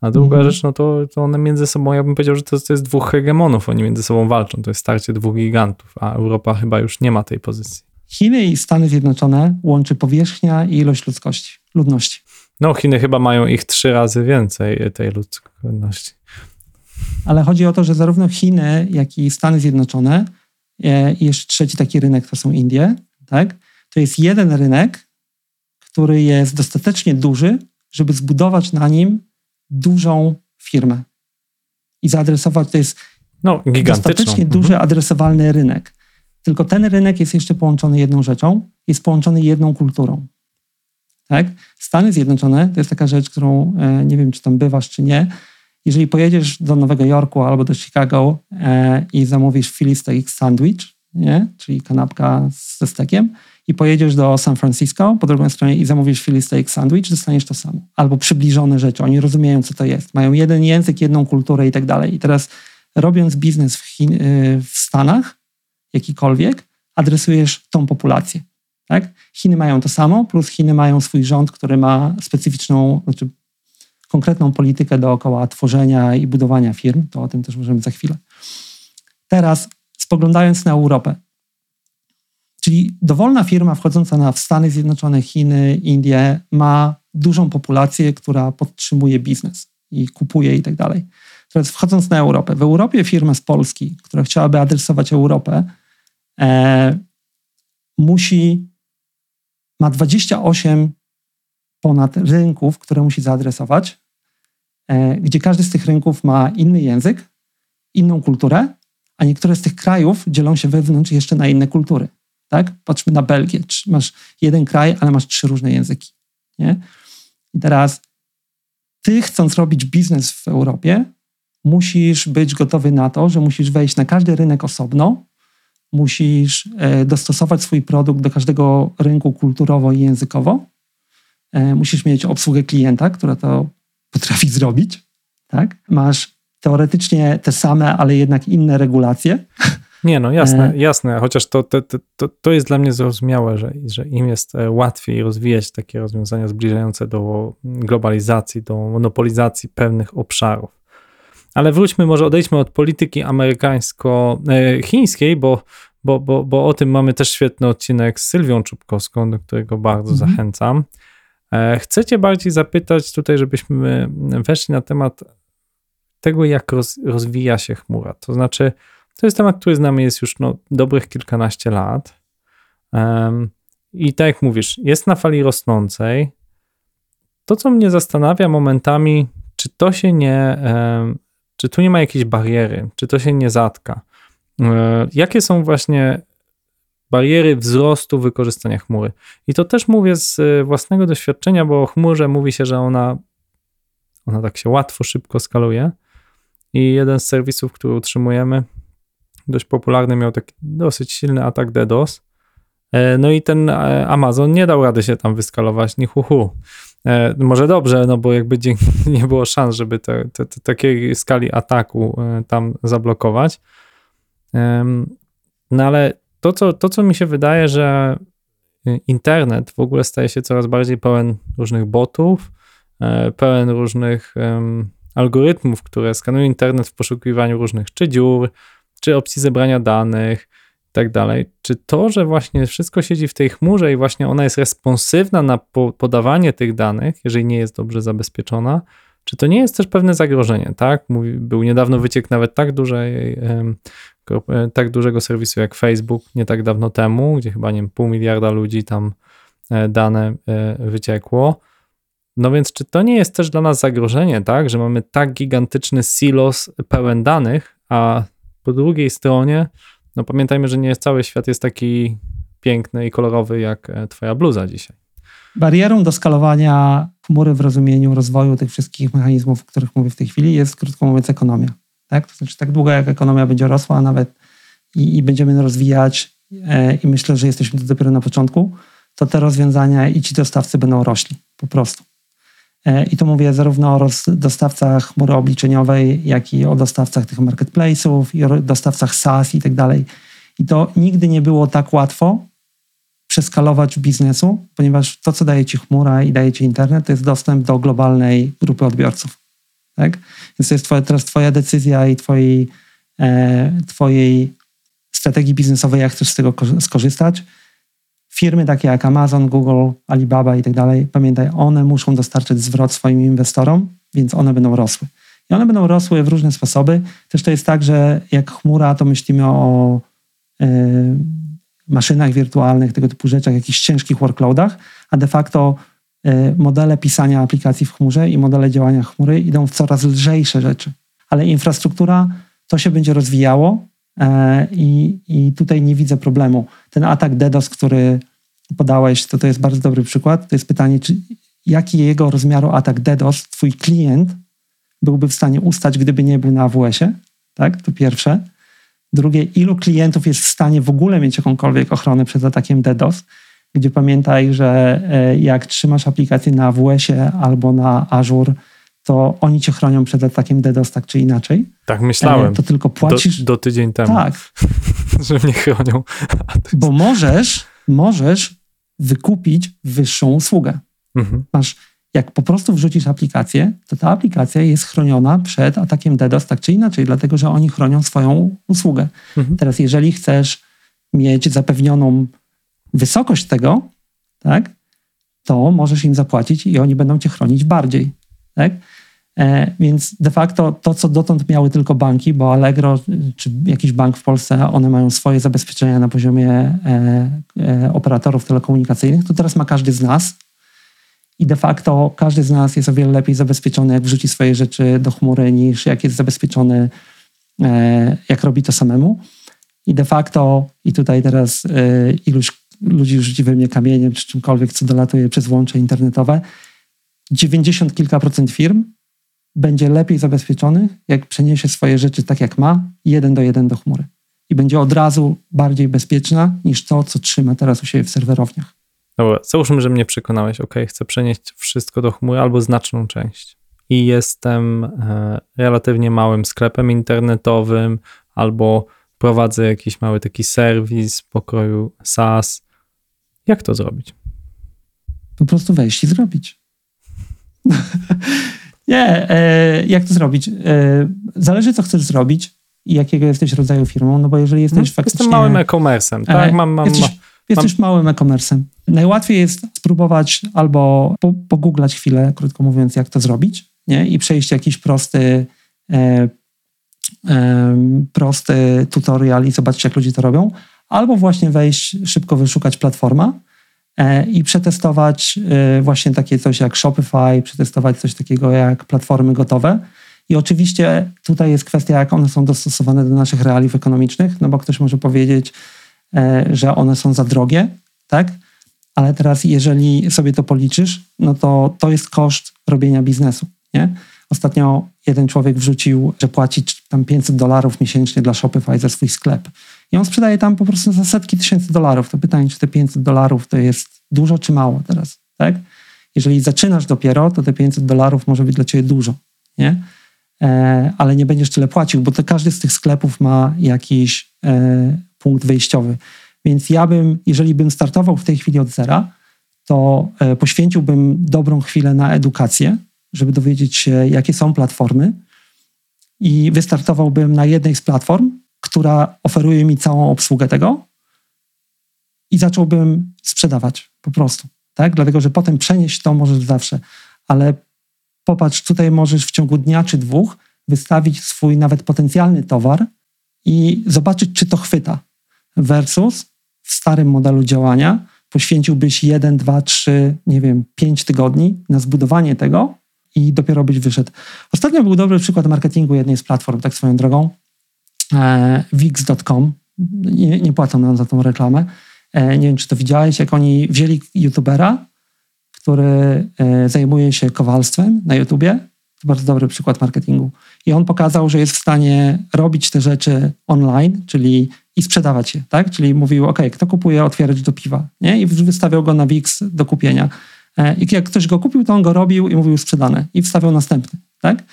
A druga Mhm. rzecz, no to, to one między sobą, ja bym powiedział, że to, to jest dwóch hegemonów, oni między sobą walczą, to jest starcie dwóch gigantów, a Europa chyba już nie ma tej pozycji. Chiny i Stany Zjednoczone łączy powierzchnia i ilość ludzkości, ludności. No, Chiny chyba mają ich trzy razy więcej tej ludzkości. Ale chodzi o to, że zarówno Chiny, jak i Stany Zjednoczone e, i jeszcze trzeci taki rynek to są Indie, tak? To jest jeden rynek, który jest dostatecznie duży, żeby zbudować na nim dużą firmę. I zaadresować, to jest No, dostatecznie Mhm. duży adresowalny rynek. Tylko ten rynek jest jeszcze połączony jedną rzeczą, jest połączony jedną kulturą. Tak? Stany Zjednoczone to jest taka rzecz, którą e, nie wiem, czy tam bywasz, czy nie. Jeżeli pojedziesz do Nowego Jorku albo do Chicago e, i zamówisz Philly Steak Sandwich, nie? czyli kanapka ze stekiem, i pojedziesz do San Francisco po drugiej stronie i zamówisz Philly Steak Sandwich, dostaniesz to samo. Albo przybliżone rzeczy. Oni rozumieją, co to jest. Mają jeden język, jedną kulturę i tak dalej. I teraz robiąc biznes w, Chin, y, w Stanach, jakikolwiek, adresujesz tą populację. Tak? Chiny mają to samo, plus Chiny mają swój rząd, który ma specyficzną, znaczy konkretną politykę dookoła tworzenia i budowania firm. To o tym też możemy za chwilę. Teraz spoglądając na Europę, czyli dowolna firma wchodząca na w Stany Zjednoczone, Chiny, Indie ma dużą populację, która podtrzymuje biznes i kupuje i tak dalej. Teraz wchodząc na Europę. W Europie firma z Polski, która chciałaby adresować Europę, e, musi, ma 28 ponad rynków, które musi zaadresować, e, gdzie każdy z tych rynków ma inny język, inną kulturę, a niektóre z tych krajów dzielą się wewnątrz jeszcze na inne kultury. Tak? Patrzmy na Belgię. Masz jeden kraj, ale masz trzy różne języki. Nie? I teraz ty, chcąc robić biznes w Europie, musisz być gotowy na to, że musisz wejść na każdy rynek osobno, musisz e, dostosować swój produkt do każdego rynku kulturowo i językowo, e, musisz mieć obsługę klienta, która to potrafi zrobić, tak? Masz teoretycznie te same, ale jednak inne regulacje. Nie, no jasne, E. jasne, chociaż to, to, to, to, jest dla mnie zrozumiałe, że, że im jest e, łatwiej rozwijać takie rozwiązania zbliżające do globalizacji, do monopolizacji pewnych obszarów. Ale wróćmy, może odejdźmy od polityki amerykańsko-chińskiej, bo, bo, bo, bo o tym mamy też świetny odcinek z Sylwią Czubkowską, do którego bardzo Mhm. zachęcam. E, Chcę cię bardziej zapytać tutaj, żebyśmy weszli na temat tego, jak roz, rozwija się chmura. To znaczy, to jest temat, który z nami jest już no, dobrych kilkanaście lat. Um, I tak jak mówisz, jest na fali rosnącej. To, co mnie zastanawia momentami, czy to się nie, um, czy tu nie ma jakiejś bariery, czy to się nie zatka. E, jakie są właśnie bariery wzrostu wykorzystania chmury? I to też mówię z e, własnego doświadczenia, bo o chmurze mówi się, że ona, ona tak się łatwo, szybko skaluje. I jeden z serwisów, który utrzymujemy, dość popularny, miał taki dosyć silny atak DDoS. E, No i ten e, Amazon nie dał rady się tam wyskalować, ni hu, hu. E, Może dobrze, no bo jakby nie było szans, żeby te, te, te, takiej skali ataku tam zablokować. No ale to co, to, co mi się wydaje, że internet w ogóle staje się coraz bardziej pełen różnych botów, pełen różnych algorytmów, które skanują internet w poszukiwaniu różnych czy dziur, czy opcji zebrania danych i tak dalej. Czy to, że właśnie wszystko siedzi w tej chmurze i właśnie ona jest responsywna na po podawanie tych danych, jeżeli nie jest dobrze zabezpieczona, czy to nie jest też pewne zagrożenie, tak? Mówi, był niedawno wyciek nawet tak dużej, e, tak dużego serwisu jak Facebook nie tak dawno temu, gdzie chyba nie wiem, pół miliarda ludzi tam e, dane e, wyciekło. No więc czy to nie jest też dla nas zagrożenie, tak, że mamy tak gigantyczny silos pełen danych, a po drugiej stronie, no pamiętajmy, że nie cały świat jest taki piękny i kolorowy jak e, twoja bluza dzisiaj. Barierą do skalowania chmury w rozumieniu rozwoju tych wszystkich mechanizmów, o których mówię w tej chwili, jest krótko mówiąc ekonomia. Tak? To znaczy, tak długo jak ekonomia będzie rosła, nawet i, i będziemy rozwijać, e, i myślę, że jesteśmy dopiero na początku, to te rozwiązania i ci dostawcy będą rośli po prostu. E, I tu mówię zarówno o dostawcach chmury obliczeniowej, jak i o dostawcach tych marketplace'ów i o dostawcach SaaS i tak dalej. I to nigdy nie było tak łatwo przeskalować biznesu, ponieważ to, co daje ci chmura i daje ci internet, to jest dostęp do globalnej grupy odbiorców. Tak? Więc to jest twoja, teraz twoja decyzja i twojej, e, twojej strategii biznesowej, jak chcesz z tego skorzystać. Firmy takie jak Amazon, Google, Alibaba i tak dalej, pamiętaj, one muszą dostarczyć zwrot swoim inwestorom, więc one będą rosły. I one będą rosły w różne sposoby. Też to jest tak, że jak chmura, to myślimy o y, maszynach wirtualnych, tego typu rzeczach, jakichś ciężkich workloadach, a de facto y, modele pisania aplikacji w chmurze i modele działania chmury idą w coraz lżejsze rzeczy. Ale infrastruktura to się będzie rozwijało, I, I tutaj nie widzę problemu. Ten atak DDoS, który podałeś, to to jest bardzo dobry przykład. To jest pytanie, czy jaki jego rozmiaru atak DDoS twój klient byłby w stanie ustać, gdyby nie był na AWS-ie? Tak, to pierwsze. Drugie, ilu klientów jest w stanie w ogóle mieć jakąkolwiek ochronę przed atakiem DDoS? Gdzie pamiętaj, że e, jak trzymasz aplikację na AWS-ie albo na Azure, to oni cię chronią przed atakiem DDoS tak czy inaczej. Tak myślałem. To tylko płacisz. Do, do tydzień temu. Tak. że mnie chronią. Bo możesz, możesz wykupić wyższą usługę. Mhm. Masz, jak po prostu wrzucisz aplikację, to ta aplikacja jest chroniona przed atakiem DDoS tak czy inaczej, dlatego że oni chronią swoją usługę. Mhm. Teraz, jeżeli chcesz mieć zapewnioną wysokość tego, tak, to możesz im zapłacić i oni będą cię chronić bardziej. Tak? E, więc de facto to, co dotąd miały tylko banki, bo Allegro czy jakiś bank w Polsce, one mają swoje zabezpieczenia na poziomie e, e, operatorów telekomunikacyjnych, to teraz ma każdy z nas. I de facto każdy z nas jest o wiele lepiej zabezpieczony, jak wrzuci swoje rzeczy do chmury, niż jak jest zabezpieczony, jak robi to samemu. I de facto, i tutaj teraz iluś ludzi rzuci we mnie kamieniem, czy czymkolwiek, co dolatuje przez łącze internetowe, 90 kilka procent firm będzie lepiej zabezpieczony, jak przeniesie swoje rzeczy tak jak ma, jeden do jeden do chmury. I będzie od razu bardziej bezpieczna niż to, co trzyma teraz u siebie w serwerowniach. Dobra, załóżmy, że mnie przekonałeś, ok, chcę przenieść wszystko do chmury albo znaczną część. I jestem e, relatywnie małym sklepem internetowym, albo prowadzę jakiś mały taki serwis pokroju SaaS. Jak to zrobić? Po prostu wejść i zrobić. Nie, e, jak to zrobić? E, zależy, co chcesz zrobić i jakiego jesteś rodzaju firmą, no bo jeżeli jesteś hmm, faktycznie... Jestem małym e-commerce'em, tak? E, mam, mam, jesteś, jesteś mam... małym e-commerce'em. Najłatwiej jest spróbować albo po, pogooglać chwilę, krótko mówiąc, jak to zrobić, nie? I przejść jakiś prosty, e, e, prosty tutorial i zobaczyć, jak ludzie to robią, albo właśnie wejść, szybko wyszukać platforma, i przetestować e, właśnie takie coś jak Shopify, przetestować coś takiego jak platformy gotowe. I oczywiście tutaj jest kwestia, jak one są dostosowane do naszych realiów ekonomicznych, no bo ktoś może powiedzieć, e, że one są za drogie, tak? Ale teraz, jeżeli sobie to policzysz, no to to jest koszt robienia biznesu, nie? Ostatnio jeden człowiek wrzucił, że płaci tam 500 dolarów miesięcznie dla Shopify za swój sklep. I on sprzedaje tam po prostu za setki tysięcy dolarów. To pytanie, czy te 500 dolarów to jest dużo czy mało teraz, tak? Jeżeli zaczynasz dopiero, to te 500 dolarów może być dla ciebie dużo, nie? E, ale nie będziesz tyle płacił, bo to każdy z tych sklepów ma jakiś e, punkt wyjściowy. Więc ja bym, jeżeli bym startował w tej chwili od zera, to e, poświęciłbym dobrą chwilę na edukację, żeby dowiedzieć się, jakie są platformy i wystartowałbym na jednej z platform, która oferuje mi całą obsługę tego i zacząłbym sprzedawać po prostu. Tak? Dlatego, że potem przenieść to możesz zawsze. Ale popatrz, tutaj możesz w ciągu dnia czy dwóch wystawić swój nawet potencjalny towar i zobaczyć, czy to chwyta. Versus w starym modelu działania poświęciłbyś jeden, dwa, trzy, nie wiem, pięć tygodni na zbudowanie tego i dopiero byś wyszedł. Ostatnio był dobry przykład marketingu jednej z platform, tak swoją drogą. E, Wix.com. Nie, nie płacą nam za tą reklamę. E, nie wiem, czy to widziałeś, jak oni wzięli youtubera, który e, zajmuje się kowalstwem na YouTubie. To bardzo dobry przykład marketingu. I on pokazał, że jest w stanie robić te rzeczy online, czyli i sprzedawać je, tak? Czyli mówił, ok, kto kupuje otwierać do piwa, nie? I wystawiał go na Wix do kupienia. E, I jak ktoś go kupił, to on go robił i mówił sprzedane i wstawiał następny, tak?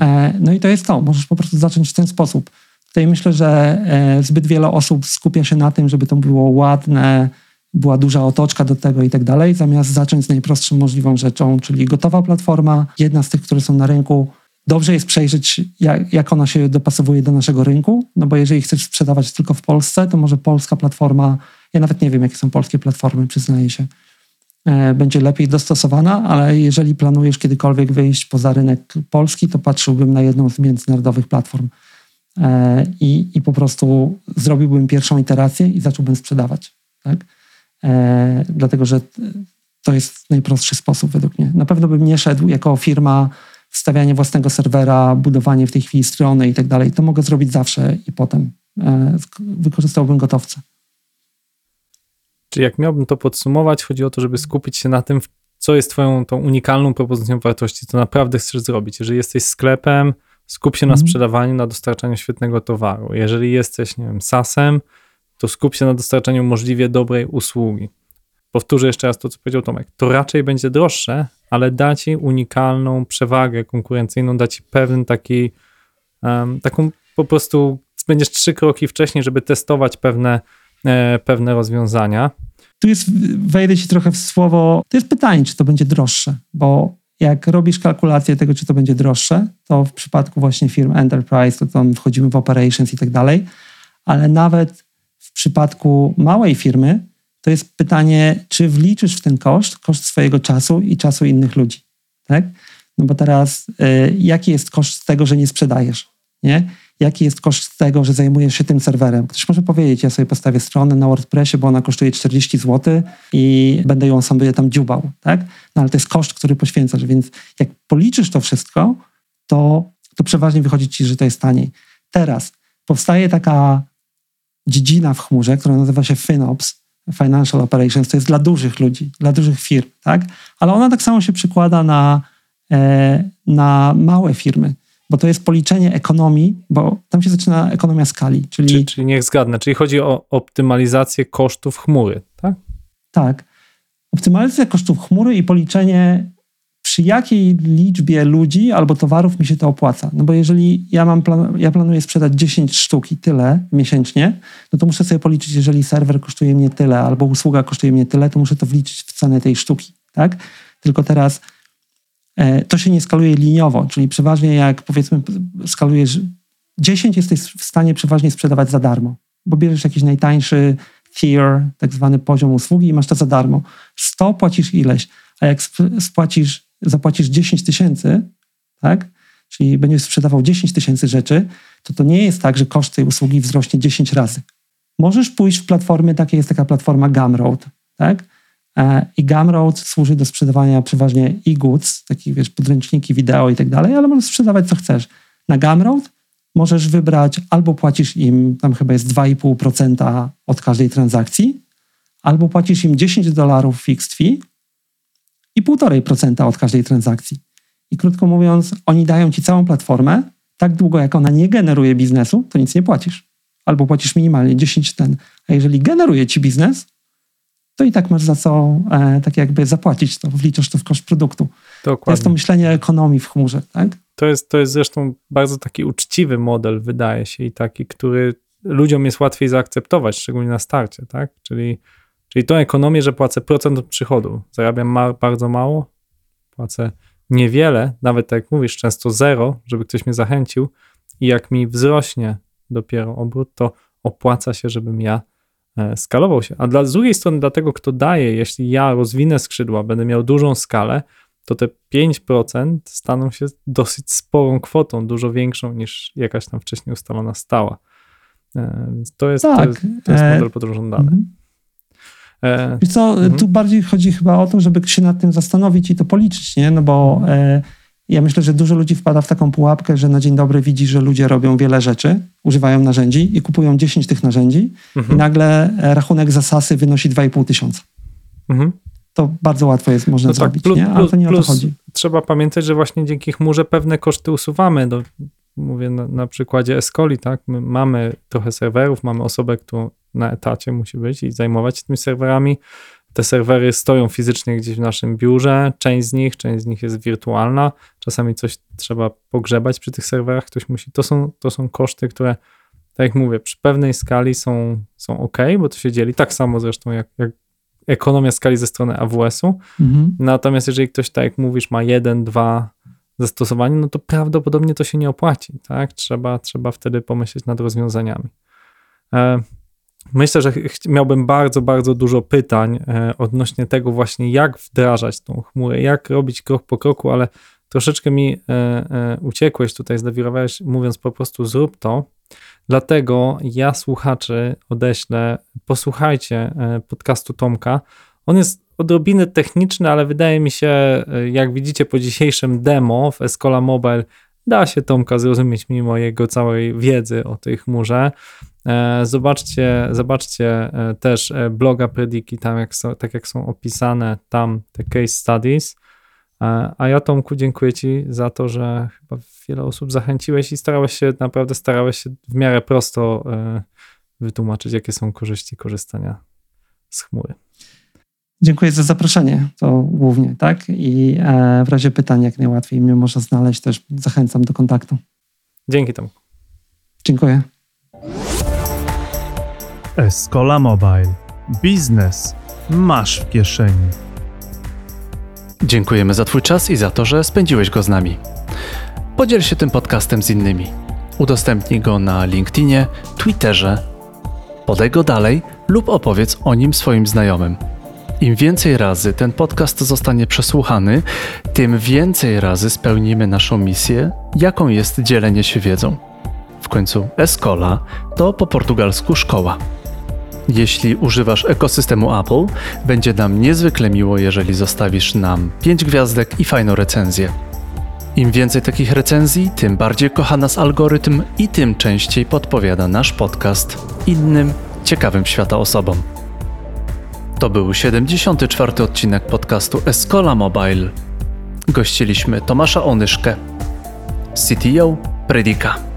E, no i to jest to. Możesz po prostu zacząć w ten sposób. Tutaj myślę, że e, zbyt wiele osób skupia się na tym, żeby to było ładne, była duża otoczka do tego i tak dalej, zamiast zacząć z najprostszą możliwą rzeczą, czyli gotowa platforma, jedna z tych, które są na rynku. Dobrze jest przejrzeć, jak, jak ona się dopasowuje do naszego rynku, no bo jeżeli chcesz sprzedawać tylko w Polsce, to może polska platforma, ja nawet nie wiem, jakie są polskie platformy, przyznaję się, będzie lepiej dostosowana, ale jeżeli planujesz kiedykolwiek wyjść poza rynek polski, to patrzyłbym na jedną z międzynarodowych platform e, i, i po prostu zrobiłbym pierwszą iterację i zacząłbym sprzedawać. Tak? E, dlatego że to jest najprostszy sposób według mnie. Na pewno bym nie szedł jako firma wstawianie własnego serwera, budowanie w tej chwili strony i tak dalej. To mogę zrobić zawsze i potem e, wykorzystałbym gotowce. Czyli jak miałbym to podsumować, chodzi o to, żeby skupić się na tym, co jest twoją tą unikalną propozycją wartości, co naprawdę chcesz zrobić. Jeżeli jesteś sklepem, skup się na Mhm. sprzedawaniu, na dostarczaniu świetnego towaru. Jeżeli jesteś, nie wiem, SaaS-em, to skup się na dostarczaniu możliwie dobrej usługi. Powtórzę jeszcze raz to, co powiedział Tomek. To raczej będzie droższe, ale da ci unikalną przewagę konkurencyjną, da ci pewien taki, um, taką po prostu, będziesz trzy kroki wcześniej, żeby testować pewne, pewne rozwiązania. Tu jest, wejdę ci trochę w słowo, to jest pytanie, czy to będzie droższe, bo jak robisz kalkulację tego, czy to będzie droższe, to w przypadku właśnie firm enterprise, to tam wchodzimy w operations i tak dalej, ale nawet w przypadku małej firmy, to jest pytanie, czy wliczysz w ten koszt, koszt swojego czasu i czasu innych ludzi, tak? No bo teraz, y, jaki jest koszt tego, że nie sprzedajesz, nie? Jaki jest koszt tego, że zajmujesz się tym serwerem? Ktoś może powiedzieć, ja sobie postawię stronę na WordPressie, bo ona kosztuje 40 zł i będę ją sobie tam dziubał, tak? No ale to jest koszt, który poświęcasz, więc jak policzysz to wszystko, to, to przeważnie wychodzi ci, że to jest taniej. Teraz powstaje taka dziedzina w chmurze, która nazywa się FinOps, Financial Operations, to jest dla dużych ludzi, dla dużych firm, tak? Ale ona tak samo się przykłada na, e, na małe firmy, bo to jest policzenie ekonomii, bo tam się zaczyna ekonomia skali, czyli Czyli, czyli niech zgadnę, czyli chodzi o optymalizację kosztów chmury, tak? tak, optymalizacja kosztów chmury i policzenie przy jakiej liczbie ludzi albo towarów mi się to opłaca. No bo jeżeli ja mam plan, ja planuję sprzedać 10 sztuk i tyle miesięcznie, no to muszę sobie policzyć, jeżeli serwer kosztuje mnie tyle albo usługa kosztuje mnie tyle, to muszę to wliczyć w cenę tej sztuki, tak? Tylko teraz to się nie skaluje liniowo, czyli przeważnie jak powiedzmy skalujesz 10 jesteś w stanie przeważnie sprzedawać za darmo, bo bierzesz jakiś najtańszy tier, tak zwany poziom usługi i masz to za darmo. 100 płacisz ileś, a jak sp- spłacisz, zapłacisz 10 tysięcy, tak? Czyli będziesz sprzedawał 10 tysięcy rzeczy, to to nie jest tak, że koszt tej usługi wzrośnie 10 razy. Możesz pójść w platformy, takie jest taka platforma Gumroad, tak? E, I Gumroad służy do sprzedawania przeważnie e-goods, takich wiesz, podręczniki, wideo i tak dalej, ale możesz sprzedawać co chcesz. Na Gumroad możesz wybrać albo płacisz im, tam chyba jest 2,5% od każdej transakcji, albo płacisz im 10 dolarów fixed fee i 1,5% od każdej transakcji. I krótko mówiąc, oni dają ci całą platformę, tak długo jak ona nie generuje biznesu, to nic nie płacisz. Albo płacisz minimalnie 10 ten. A jeżeli generuje ci biznes, to i tak masz za co e, tak jakby zapłacić to, wliczasz to w koszt produktu. To jest to Dokładnie. myślenie ekonomii w chmurze, tak? To jest, to jest zresztą bardzo taki uczciwy model, wydaje się, i taki, który ludziom jest łatwiej zaakceptować, szczególnie na starcie, tak? Czyli, czyli tą ekonomię, że płacę procent od przychodu. Zarabiam ma, bardzo mało, płacę niewiele, nawet tak jak mówisz, często zero, żeby ktoś mnie zachęcił i jak mi wzrośnie dopiero obrót, to opłaca się, żebym ja skalował się. A dla, z drugiej strony dla tego, kto daje, jeśli ja rozwinę skrzydła, będę miał dużą skalę, to te 5% staną się dosyć sporą kwotą, dużo większą niż jakaś tam wcześniej ustalona stała. E, Więc to jest, to Tak, jest, to jest e, model podróżądany. Mhm. E, Wiesz co, Mhm. tu bardziej chodzi chyba o to, żeby się nad tym zastanowić i to policzyć, nie? No bo e, ja myślę, że dużo ludzi wpada w taką pułapkę, że na dzień dobry widzi, że ludzie robią wiele rzeczy, używają narzędzi i kupują 10 tych narzędzi i mhm, nagle e, rachunek za sasy wynosi 2,5 tysiąca. mhm. To bardzo łatwo jest, można No tak, zrobić, plus- nie? Ale to nie o plus- to chodzi. Trzeba pamiętać, że właśnie dzięki chmurze pewne koszty usuwamy. No, mówię na, na przykładzie Escoli, tak? My mamy trochę serwerów, mamy osobę, która na etacie musi być i zajmować się tymi serwerami. Te serwery stoją fizycznie gdzieś w naszym biurze, część z nich, część z nich jest wirtualna. Czasami coś trzeba pogrzebać przy tych serwerach, ktoś musi. To są, to są koszty, które, tak jak mówię, przy pewnej skali są, są ok, bo to się dzieli tak samo zresztą jak, jak ekonomia skali ze strony AWS-u. Mhm. Natomiast jeżeli ktoś, tak jak mówisz, ma jeden, dwa zastosowania, no to prawdopodobnie to się nie opłaci, tak? Trzeba, trzeba wtedy pomyśleć nad rozwiązaniami. Myślę, że miałbym bardzo, bardzo dużo pytań e, odnośnie tego właśnie, jak wdrażać tą chmurę, jak robić krok po kroku, ale troszeczkę mi e, e, uciekłeś tutaj, zdewirowałeś, mówiąc po prostu zrób to. Dlatego ja słuchaczy odeślę, posłuchajcie podcastu Tomka. On jest odrobinę techniczny, ale wydaje mi się, jak widzicie po dzisiejszym demo w Escola Mobile, da się Tomka zrozumieć mimo jego całej wiedzy o tej chmurze. E, Zobaczcie, zobaczcie e, też e, bloga Prediki, tam jak są, tak jak są opisane tam te case studies. A ja Tomku dziękuję Ci za to, że chyba wiele osób zachęciłeś i starałeś się, naprawdę starałeś się w miarę prosto wytłumaczyć, jakie są korzyści korzystania z chmury. Dziękuję za zaproszenie, to głównie, tak? I w razie pytań jak najłatwiej mnie można znaleźć, też zachęcam do kontaktu. Dzięki Tomku. Dziękuję. Escola Mobile. Biznes masz w kieszeni. Dziękujemy za Twój czas i za to, że spędziłeś go z nami. Podziel się tym podcastem z innymi. Udostępnij go na LinkedInie, Twitterze. Podaj go dalej lub opowiedz o nim swoim znajomym. Im więcej razy ten podcast zostanie przesłuchany, tym więcej razy spełnimy naszą misję, jaką jest dzielenie się wiedzą. W końcu Escola to po portugalsku szkoła. Jeśli używasz ekosystemu Apple, będzie nam niezwykle miło, jeżeli zostawisz nam 5 gwiazdek i fajną recenzję. Im więcej takich recenzji, tym bardziej kocha nas algorytm i tym częściej podpowiada nasz podcast innym ciekawym świata osobom. To był 74. odcinek podcastu Escola Mobile. Gościliśmy Tomasza Onyszkę, CTO Predika.